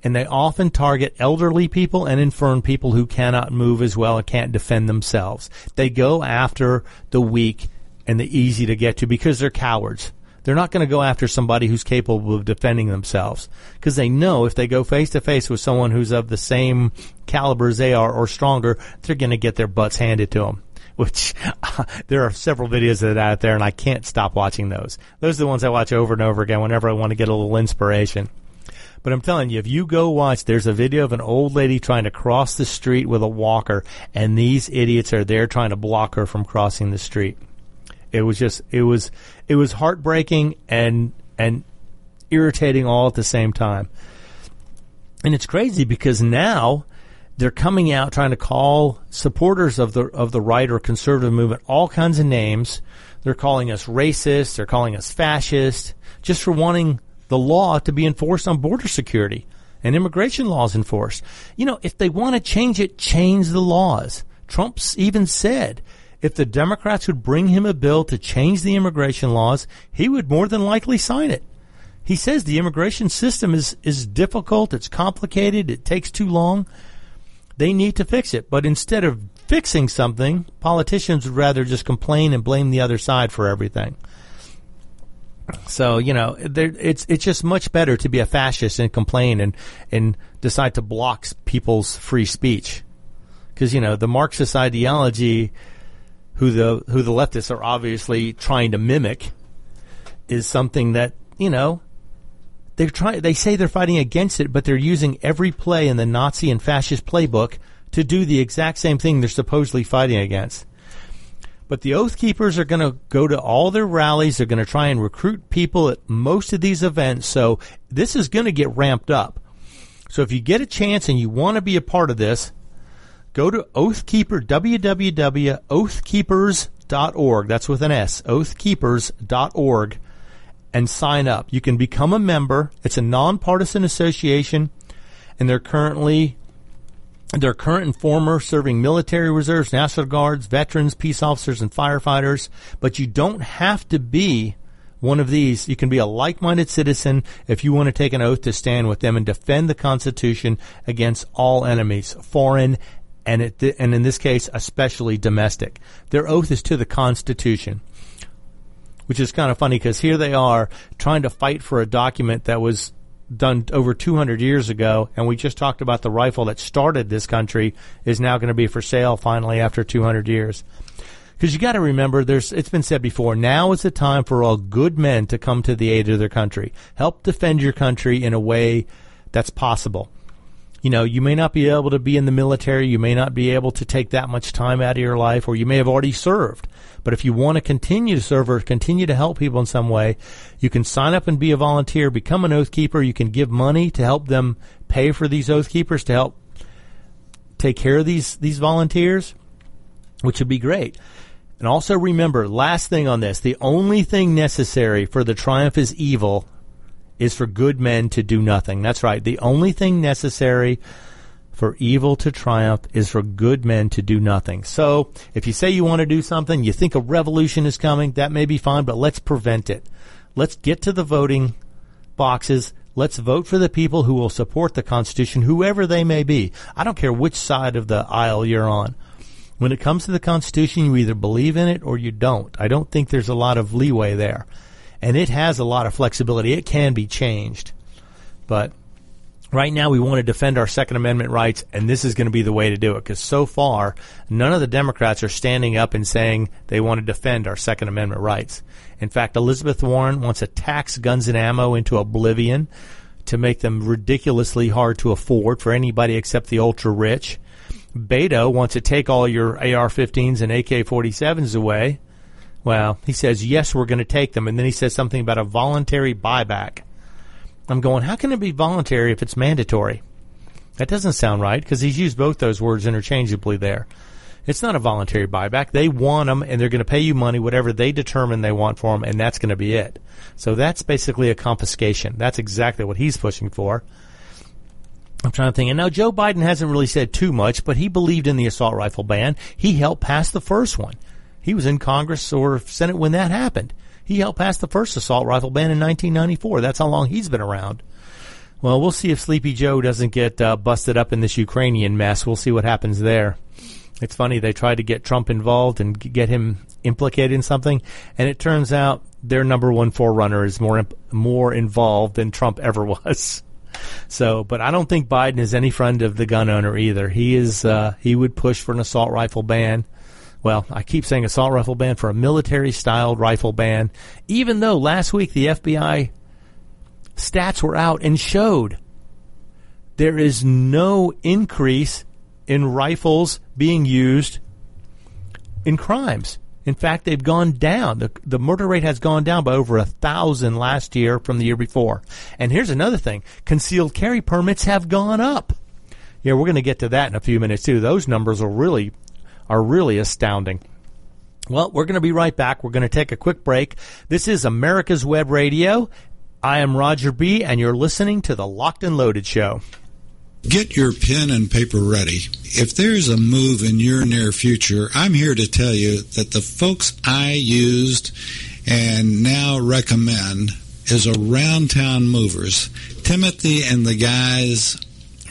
and they often target elderly people and infirm people who cannot move as well and can't defend themselves. They go after the weak and the easy to get to because they're cowards. They're not going to go after somebody who's capable of defending themselves because they know if they go face to face with someone who's of the same caliber as they are or stronger, they're going to get their butts handed to them [laughs] which [laughs] there are several videos of that out there, and I can't stop watching those. Those are the ones I watch over and over again whenever I want to get a little inspiration. But I'm telling you, if you go watch, there's a video of an old lady trying to cross the street with a walker, and these idiots are there trying to block her from crossing the street. It was just, it was, it was heartbreaking and and irritating all at the same time. And it's crazy because now they're coming out trying to call supporters of the of the right or conservative movement all kinds of names. They're calling us racist. They're calling us fascist just for wanting the law to be enforced on border security and immigration laws enforced. You know, if they want to change it, change the laws. Trump's even said if the Democrats would bring him a bill to change the immigration laws, he would more than likely sign it. He says the immigration system is, is difficult, it's complicated, it takes too long. They need to fix it. But instead of fixing something, politicians would rather just complain and blame the other side for everything. So you know, it's it's just much better to be a fascist and complain and and decide to block people's free speech, because you know the Marxist ideology, who the who the leftists are obviously trying to mimic, is something that you know they're trying. They say they're fighting against it, but they're using every play in the Nazi and fascist playbook to do the exact same thing they're supposedly fighting against. But the Oath Keepers are going to go to all their rallies. They're going to try and recruit people at most of these events. So this is going to get ramped up. So if you get a chance and you want to be a part of this, go to Oathkeeper, www.oathkeepers.org. That's with an S, oathkeepers.org and sign up. You can become a member. It's a nonpartisan association, and they're currently they're current and former serving military reserves, national guards, veterans, peace officers, and firefighters. But you don't have to be one of these. You can be a like-minded citizen if you want to take an oath to stand with them and defend the Constitution against all enemies, foreign and and in this case, especially domestic. Their oath is to the Constitution which is kind of funny because here they are trying to fight for a document that was done over 200 years ago, and we just talked about the rifle that started this country is now going to be for sale finally after 200 years. Because you got to remember, there's it's been said before. Now is the time for all good men to come to the aid of their country, help defend your country in a way that's possible you know, you may not be able to be in the military, you may not be able to take that much time out of your life, or you may have already served. But if you want to continue to serve or continue to help people in some way, you can sign up and be a volunteer, become an oath keeper. You can give money to help them pay for these oath keepers to help take care of these these volunteers, which would be great. And also remember, last thing on this, the only thing necessary for the triumph is evil is for good men to do nothing. That's right. The only thing necessary for evil to triumph is for good men to do nothing. So, if you say you want to do something, you think a revolution is coming, that may be fine, but let's prevent it. Let's get to the voting boxes. Let's vote for the people who will support the Constitution, whoever they may be. I don't care which side of the aisle you're on. When it comes to the Constitution, you either believe in it or you don't. I don't think there's a lot of leeway there. And it has a lot of flexibility. It can be changed. But right now we want to defend our Second Amendment rights, and this is going to be the way to do it. Because so far, none of the Democrats are standing up and saying they want to defend our Second Amendment rights. In fact, Elizabeth Warren wants to tax guns and ammo into oblivion to make them ridiculously hard to afford for anybody except the ultra rich. Beto wants to take all your AR-15s and AK-47s away. Well, he says, yes, we're going to take them. And then he says something about a voluntary buyback. I'm going, how can it be voluntary if it's mandatory? That doesn't sound right because he's used both those words interchangeably there. It's not a voluntary buyback. They want them and they're going to pay you money, whatever they determine they want for them, and that's going to be it. So that's basically a confiscation. That's exactly what he's pushing for. I'm trying to think. And now Joe Biden hasn't really said too much, but he believed in the assault rifle ban. He helped pass the first one. He was in Congress or Senate when that happened. He helped pass the first assault rifle ban in 1994. That's how long he's been around. Well, we'll see if Sleepy Joe doesn't get uh, busted up in this Ukrainian mess. We'll see what happens there. It's funny they tried to get Trump involved and get him implicated in something, and it turns out their number one forerunner is more more involved than Trump ever [laughs] was. So, but I don't think Biden is any friend of the gun owner either. He is, uh, he would push for an assault rifle ban. Well, I keep saying assault rifle ban for a military styled rifle ban, even though last week the FBI stats were out and showed there is no increase in rifles being used in crimes. In fact, they've gone down. The, the murder rate has gone down by over a thousand last year from the year before. And here's another thing. Concealed carry permits have gone up. Yeah, we're going to get to that in a few minutes too. Those numbers are really, are really astounding. Well, we're going to be right back. We're going to take a quick break. This is America's Web Radio. I am Roger B., and you're listening to the Locked and Loaded Show. Get your pen and paper ready. If there's a move in your near future, I'm here to tell you that the folks I used and now recommend is Around Town Movers. Timothy and the guys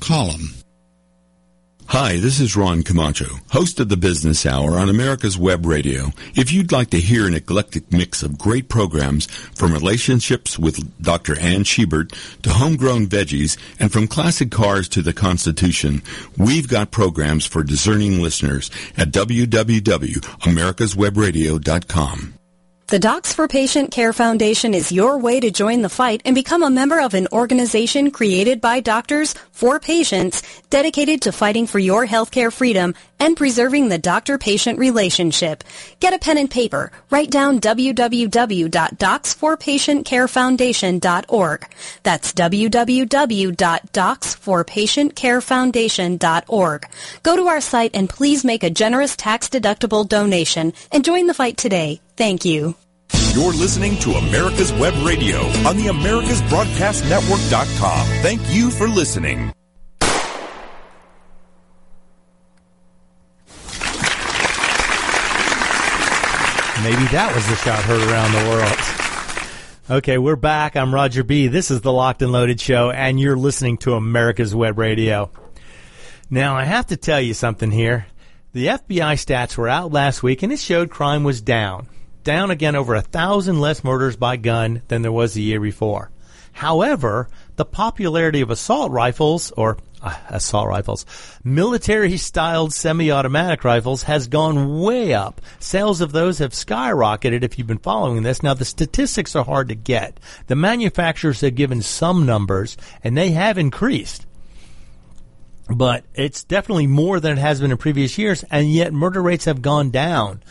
Them. Hi, this is Ron Camacho, host of the Business Hour on America's Web Radio. If you'd like to hear an eclectic mix of great programs from relationships with Dr. Ann Schubert to homegrown veggies and from classic cars to the Constitution, we've got programs for discerning listeners at www.americaswebradio.com. The Docs for Patient Care Foundation is your way to join the fight and become a member of an organization created by doctors for patients dedicated to fighting for your healthcare freedom and preserving the doctor-patient relationship. Get a pen and paper. Write down www.docs4patientcarefoundation.org. That's www.docs4patientcarefoundation.org. Go to our site and please make a generous tax-deductible donation and join the fight today. Thank you. You're listening to America's Web Radio on the AmericasBroadcastNetwork.com. Thank you for listening. Maybe that was the shot heard around the world. Okay, we're back. I'm Roger B. This is the Locked and Loaded Show, and you're listening to America's Web Radio. Now, I have to tell you something here. The FBI stats were out last week, and it showed crime was down. Down again over a thousand less murders by gun than there was the year before. However, the popularity of assault rifles, or uh, assault rifles, military styled semi automatic rifles has gone way up. Sales of those have skyrocketed if you've been following this. Now, the statistics are hard to get. The manufacturers have given some numbers, and they have increased. But it's definitely more than it has been in previous years, and yet murder rates have gone down.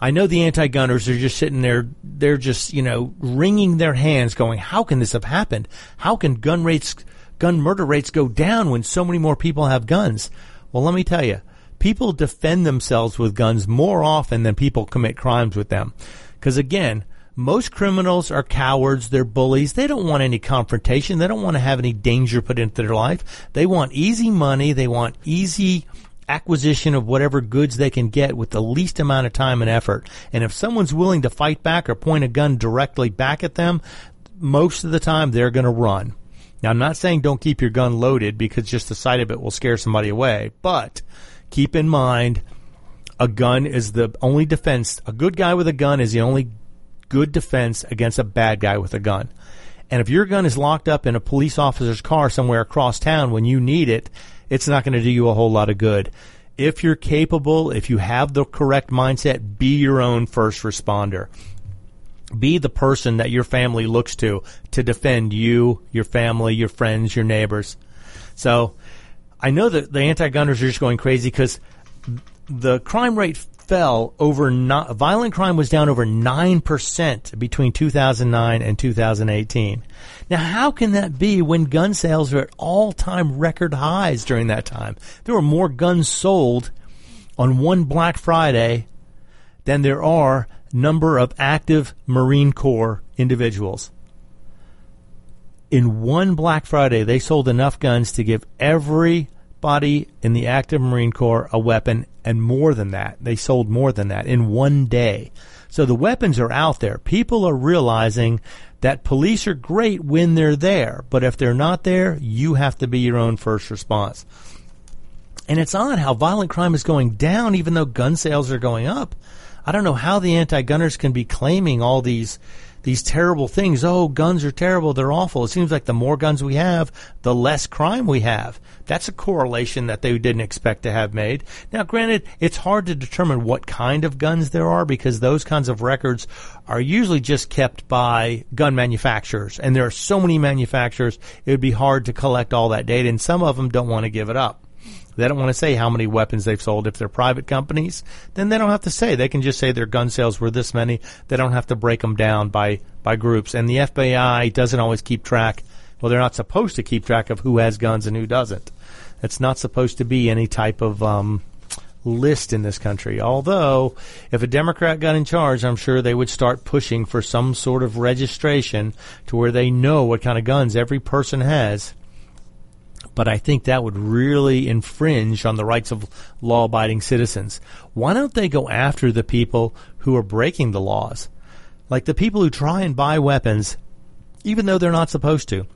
I know the anti-gunners are just sitting there, they're just, you know, wringing their hands going, how can this have happened? How can gun rates, gun murder rates go down when so many more people have guns? Well, let me tell you, people defend themselves with guns more often than people commit crimes with them. Because again, most criminals are cowards. They're bullies. They don't want any confrontation. They don't want to have any danger put into their life. They want easy money. They want easy acquisition of whatever goods they can get with the least amount of time and effort. And if someone's willing to fight back or point a gun directly back at them, most of the time they're going to run. Now, I'm not saying don't keep your gun loaded because just the sight of it will scare somebody away, but keep in mind a gun is the only defense. A good guy with a gun is the only good defense against a bad guy with a gun. And if your gun is locked up in a police officer's car somewhere across town when you need it, it's not going to do you a whole lot of good. If you're capable, if you have the correct mindset, be your own first responder. Be the person that your family looks to to defend you, your family, your friends, your neighbors. So I know that the anti-gunners are just going crazy because the crime rate fell over not, violent crime was down over 9% between 2009 and 2018. Now, how can that be when gun sales are at all-time record highs during that time? There were more guns sold on one Black Friday than there are number of active Marine Corps individuals. In one Black Friday, they sold enough guns to give everybody in the active Marine Corps a weapon, and more than that. They sold more than that in one day. So the weapons are out there. People are realizing that police are great when they're there, but if they're not there, you have to be your own first response. And it's odd how violent crime is going down even though gun sales are going up. I don't know how the anti-gunners can be claiming all these these terrible things. Oh, guns are terrible. They're awful. It seems like the more guns we have, the less crime we have. That's a correlation that they didn't expect to have made. Now, granted, it's hard to determine what kind of guns there are because those kinds of records are usually just kept by gun manufacturers. And there are so many manufacturers, it would be hard to collect all that data, and some of them don't want to give it up. They don't want to say how many weapons they've sold. If they're private companies, then they don't have to say. They can just say their gun sales were this many. They don't have to break them down by, by groups. And the FBI doesn't always keep track. Well, they're not supposed to keep track of who has guns and who doesn't. It's not supposed to be any type of um, list in this country. Although, if a Democrat got in charge, I'm sure they would start pushing for some sort of registration to where they know what kind of guns every person has but I think that would really infringe on the rights of law abiding citizens. Why don't they go after the people who are breaking the laws? Like the people who try and buy weapons, even though they're not supposed to.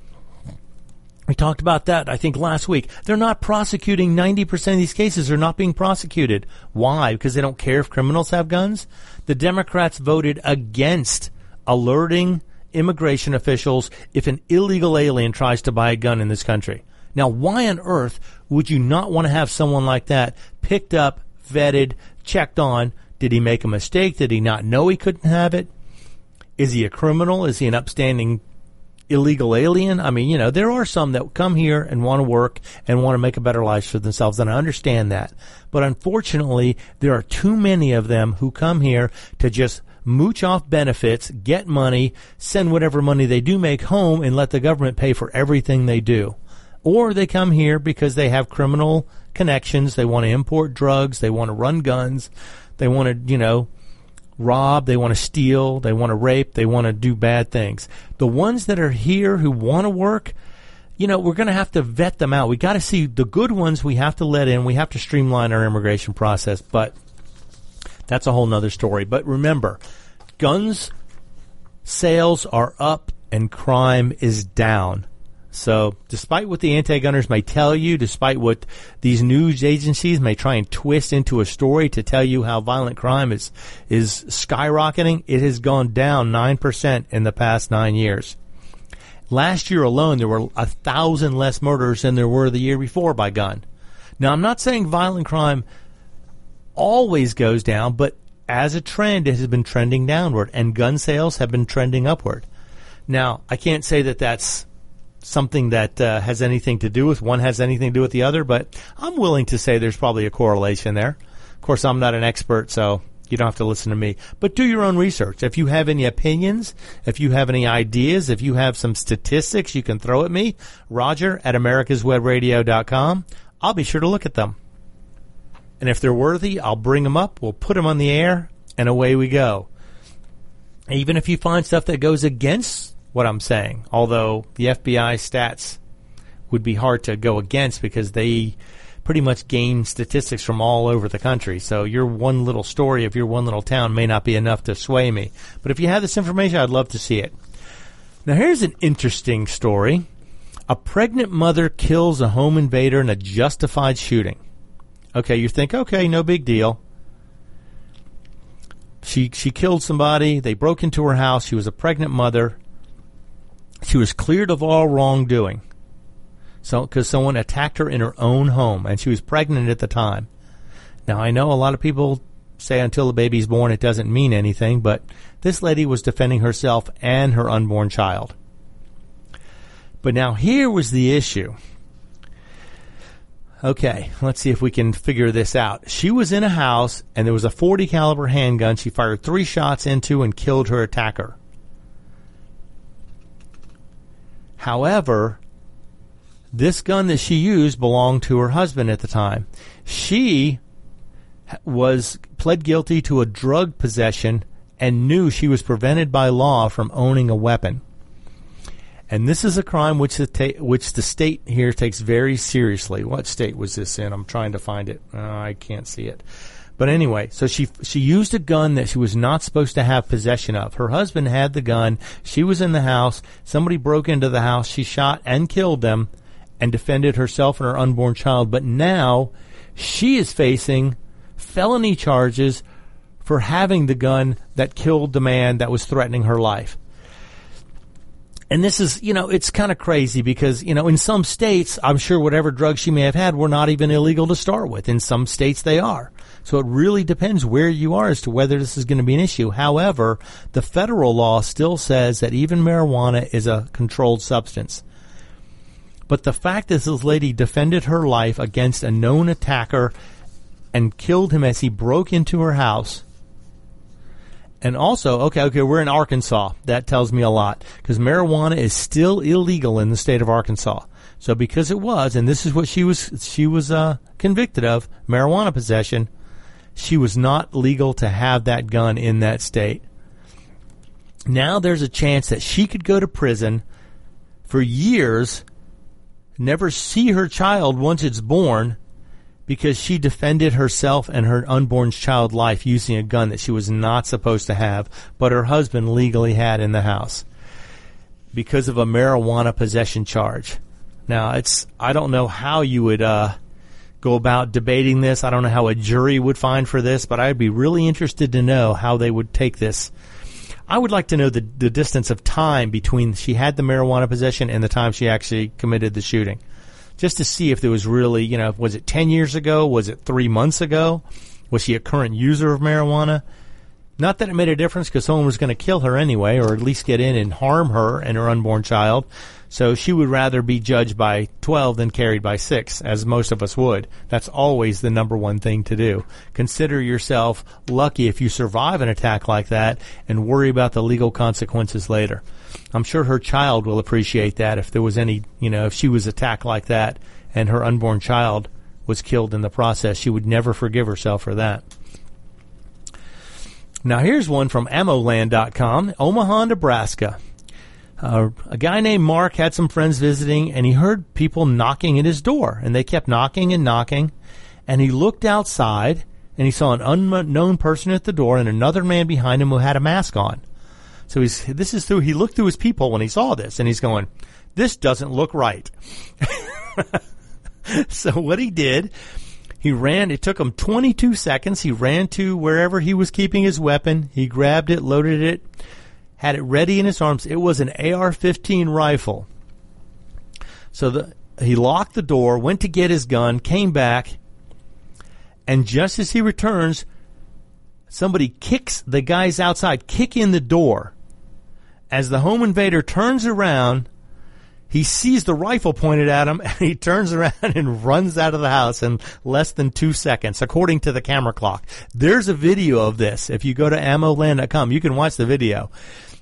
We talked about that, I think, last week. They're not prosecuting 90% of these cases they're not being prosecuted. Why? Because they don't care if criminals have guns? The Democrats voted against alerting immigration officials if an illegal alien tries to buy a gun in this country. Now, why on earth would you not want to have someone like that picked up, vetted, checked on? Did he make a mistake? Did he not know he couldn't have it? Is he a criminal? Is he an upstanding illegal alien? I mean, you know, there are some that come here and want to work and want to make a better life for themselves, and I understand that. But unfortunately, there are too many of them who come here to just mooch off benefits, get money, send whatever money they do make home, and let the government pay for everything they do or they come here because they have criminal connections. They want to import drugs. They want to run guns. They want to, you know, rob. They want to steal. They want to rape. They want to do bad things. The ones that are here who want to work, you know, we're going to have to vet them out. We got to see the good ones. We have to let in. We have to streamline our immigration process. But that's a whole nother story. But remember, guns sales are up and crime is down. So, despite what the anti-gunners may tell you, despite what these news agencies may try and twist into a story to tell you how violent crime is is skyrocketing, it has gone down 9% in the past 9 years. Last year alone, there were a thousand less murders than there were the year before by gun. Now, I'm not saying violent crime always goes down, but as a trend, it has been trending downward, and gun sales have been trending upward. Now, I can't say that that's something that uh, has anything to do with one has anything to do with the other, but I'm willing to say there's probably a correlation there. Of course, I'm not an expert, so you don't have to listen to me. But do your own research. If you have any opinions, if you have any ideas, if you have some statistics you can throw at me, Roger at americaswebradio.com. I'll be sure to look at them. And if they're worthy, I'll bring them up, we'll put them on the air, and away we go. Even if you find stuff that goes against what I'm saying, although the FBI stats would be hard to go against because they pretty much gain statistics from all over the country. So your one little story of your one little town may not be enough to sway me. But if you have this information, I'd love to see it. Now here's an interesting story. A pregnant mother kills a home invader in a justified shooting. Okay, you think, okay, no big deal. She she killed somebody. They broke into her house. She was a pregnant mother. She was cleared of all wrongdoing. So, because someone attacked her in her own home, and she was pregnant at the time. Now, I know a lot of people say until the baby's born, it doesn't mean anything, but this lady was defending herself and her unborn child. But now here was the issue. Okay, let's see if we can figure this out. She was in a house and there was a 40 caliber handgun she fired 3 shots into and killed her attacker. However, this gun that she used belonged to her husband at the time. She was pled guilty to a drug possession and knew she was prevented by law from owning a weapon. And this is a crime which the, ta- which the state here takes very seriously. What state was this in? I'm trying to find it. Oh, I can't see it. But anyway, so she she used a gun that she was not supposed to have possession of. Her husband had the gun. She was in the house. Somebody broke into the house. She shot and killed them and defended herself and her unborn child. But now she is facing felony charges for having the gun that killed the man that was threatening her life. And this is, you know, it's kind of crazy because, you know, in some states, I'm sure whatever drugs she may have had were not even illegal to start with. In some states, they are. So it really depends where you are as to whether this is going to be an issue. However, the federal law still says that even marijuana is a controlled substance. But the fact that this lady defended her life against a known attacker and killed him as he broke into her house and also, okay, okay, we're in Arkansas. That tells me a lot because marijuana is still illegal in the state of Arkansas. So because it was, and this is what she was, she was uh, convicted of marijuana possession. She was not legal to have that gun in that state. Now there's a chance that she could go to prison for years, never see her child once it's born, because she defended herself and her unborn child life using a gun that she was not supposed to have, but her husband legally had in the house because of a marijuana possession charge. Now, it's I don't know how you would uh, go about debating this. I don't know how a jury would find for this, but I'd be really interested to know how they would take this. I would like to know the, the distance of time between she had the marijuana possession and the time she actually committed the shooting just to see if there was really, you know, was it 10 years ago? Was it three months ago? Was she a current user of marijuana? Not that it made a difference because someone was going to kill her anyway, or at least get in and harm her and her unborn child. So she would rather be judged by 12 than carried by 6, as most of us would. That's always the number one thing to do. Consider yourself lucky if you survive an attack like that and worry about the legal consequences later. I'm sure her child will appreciate that if there was any, you know, if she was attacked like that and her unborn child was killed in the process, she would never forgive herself for that. Now here's one from AmmoLand.com, Omaha, Nebraska. Uh, a guy named Mark had some friends visiting, and he heard people knocking at his door, and they kept knocking and knocking, and he looked outside, and he saw an unknown person at the door and another man behind him who had a mask on. So he's this is through he looked through his people when he saw this and he's going, This doesn't look right. [laughs] so what he did, he ran it took him twenty two seconds. He ran to wherever he was keeping his weapon, he grabbed it, loaded it, had it ready in his arms. It was an AR-15 rifle. So the, he locked the door, went to get his gun, came back, and just as he returns, somebody kicks the guys outside, kick in the door. As the home invader turns around, he sees the rifle pointed at him [laughs] and he turns around and runs out of the house in less than two seconds, according to the camera clock. There's a video of this. If you go to ammoland.com, you can watch the video.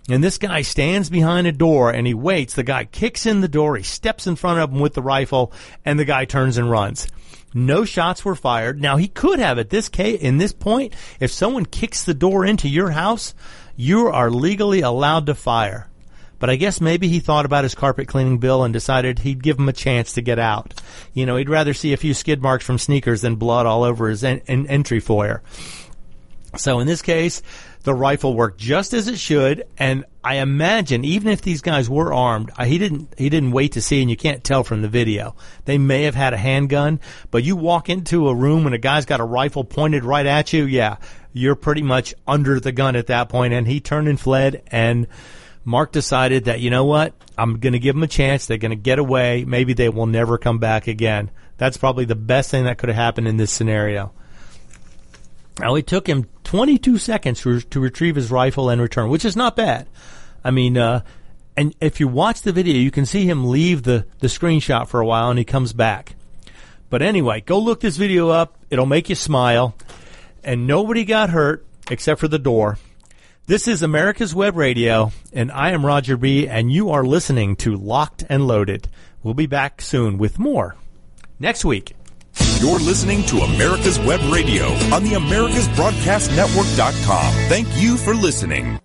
And this guy stands behind a door and he waits. The guy kicks in the door. He steps in front of him with the rifle and the guy turns and runs. No shots were fired. Now he could have at this case, in this point, if someone kicks the door into your house, you are legally allowed to fire. But I guess maybe he thought about his carpet cleaning bill and decided he'd give him a chance to get out. You know, he'd rather see a few skid marks from sneakers than blood all over his en- en- entry foyer. So in this case, the rifle worked just as it should, and I imagine even if these guys were armed, he didn't he didn't wait to see, and you can't tell from the video. They may have had a handgun, but you walk into a room and a guy's got a rifle pointed right at you, yeah, you're pretty much under the gun at that point. And he turned and fled, and Mark decided that you know what, I'm going to give them a chance. They're going to get away. Maybe they will never come back again. That's probably the best thing that could have happened in this scenario. It took him 22 seconds to, to retrieve his rifle and return, which is not bad. I mean, uh, and if you watch the video, you can see him leave the, the screenshot for a while and he comes back. But anyway, go look this video up. It'll make you smile. And nobody got hurt except for the door. This is America's Web Radio, and I am Roger B., and you are listening to Locked and Loaded. We'll be back soon with more next week. You're listening to America's Web Radio on the AmericasBroadcastNetwork.com. Thank you for listening.